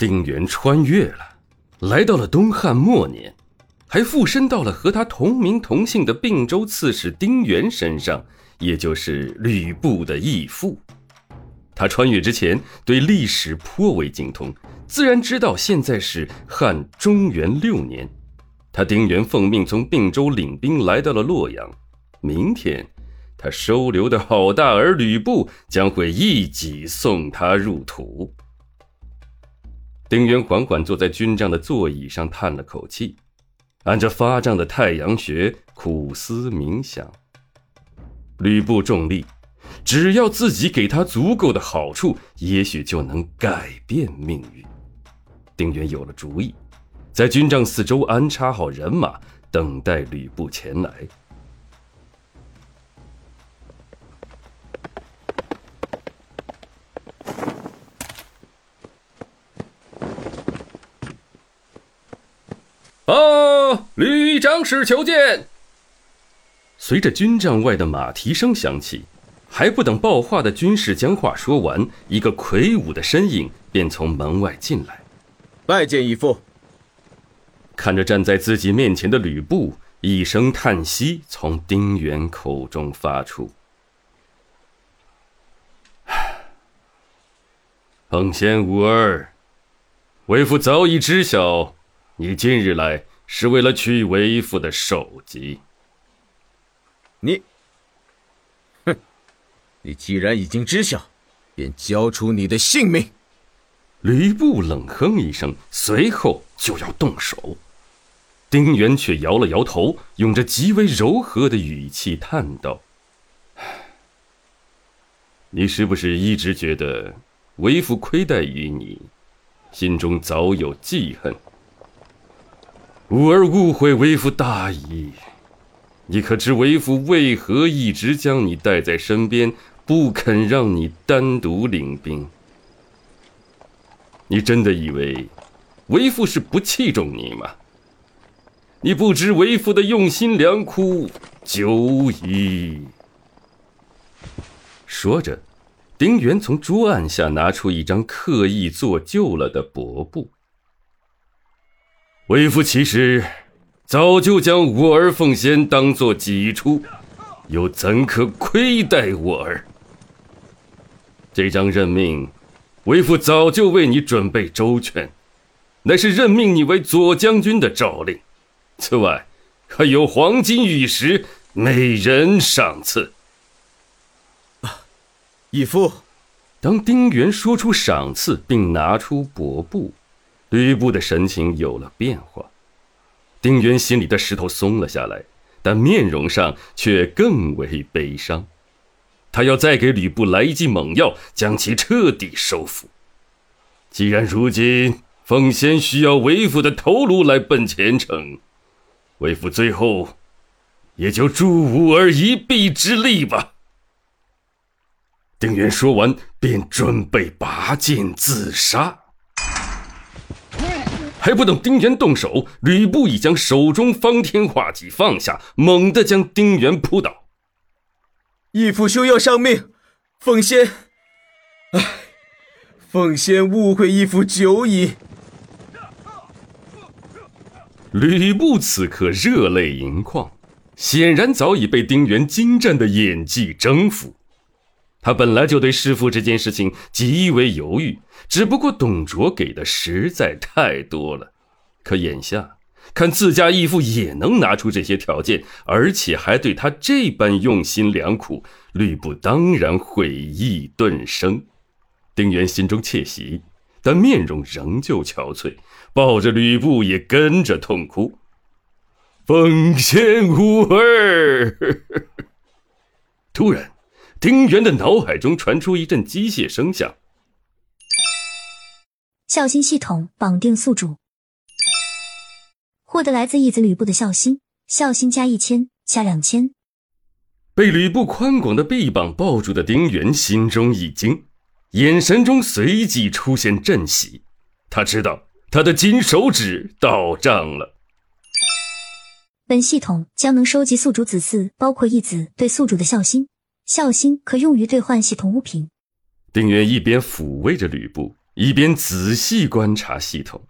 丁原穿越了，来到了东汉末年，还附身到了和他同名同姓的并州刺史丁原身上，也就是吕布的义父。他穿越之前对历史颇为精通，自然知道现在是汉中元六年。他丁原奉命从并州领兵来到了洛阳，明天，他收留的好大儿吕布将会一戟送他入土。丁原缓缓坐在军帐的座椅上，叹了口气，按着发胀的太阳穴苦思冥想。吕布重利，只要自己给他足够的好处，也许就能改变命运。丁原有了主意，在军帐四周安插好人马，等待吕布前来。啊！吕长史求见。随着军帐外的马蹄声响起，还不等报话的军士将话说完，一个魁梧的身影便从门外进来。拜见义父。看着站在自己面前的吕布，一声叹息从丁原口中发出：“ 奉先吾儿，为父早已知晓。”你今日来是为了取为父的首级。你，哼！你既然已经知晓，便交出你的性命。吕布冷哼一声，随后就要动手。丁原却摇了摇头，用着极为柔和的语气叹道：“你是不是一直觉得为父亏待于你，心中早有记恨？”吾儿误会为父大意，你可知为父为何一直将你带在身边，不肯让你单独领兵？你真的以为为父是不器重你吗？你不知为父的用心良苦久矣。说着，丁原从桌案下拿出一张刻意做旧了的帛布。为父其实早就将我儿奉先当做己出，又怎可亏待我儿？这张任命，为父早就为你准备周全，乃是任命你为左将军的诏令。此外，还有黄金玉石，每人赏赐。啊，义父，当丁原说出赏赐，并拿出帛布。吕布的神情有了变化，丁原心里的石头松了下来，但面容上却更为悲伤。他要再给吕布来一剂猛药，将其彻底收服。既然如今奉先需要为父的头颅来奔前程，为父最后也就助吾儿一臂之力吧。丁原说完，便准备拔剑自杀。还不等丁原动手，吕布已将手中方天画戟放下，猛地将丁原扑倒。义父休要伤命，奉先，唉，奉先误会义父久矣。吕布此刻热泪盈眶，显然早已被丁原精湛的演技征服。他本来就对弑父这件事情极为犹豫，只不过董卓给的实在太多了。可眼下看自家义父也能拿出这些条件，而且还对他这般用心良苦，吕布当然悔意顿生。丁原心中窃喜，但面容仍旧憔悴，抱着吕布也跟着痛哭。奉先吾儿。突然。丁原的脑海中传出一阵机械声响，孝心系统绑定宿主，获得来自义子吕布的孝心，孝心加一千，加两千。被吕布宽广的臂膀抱住的丁原心中一惊，眼神中随即出现震喜，他知道他的金手指到账了。本系统将能收集宿主子嗣，包括义子对宿主的孝心。孝心可用于兑换系统物品。丁原一边抚慰着吕布，一边仔细观察系统。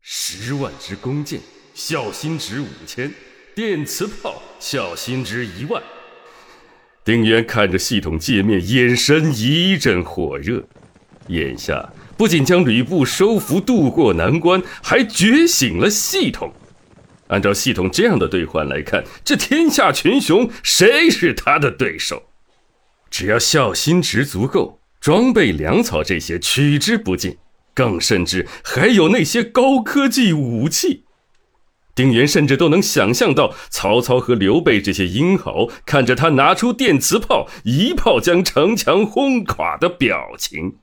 十万支弓箭，孝心值五千；电磁炮，孝心值一万。丁原看着系统界面，眼神一阵火热。眼下不仅将吕布收服、渡过难关，还觉醒了系统。按照系统这样的兑换来看，这天下群雄谁是他的对手？只要孝心值足够，装备粮草这些取之不尽，更甚至还有那些高科技武器。丁原甚至都能想象到曹操和刘备这些英豪看着他拿出电磁炮，一炮将城墙轰垮的表情。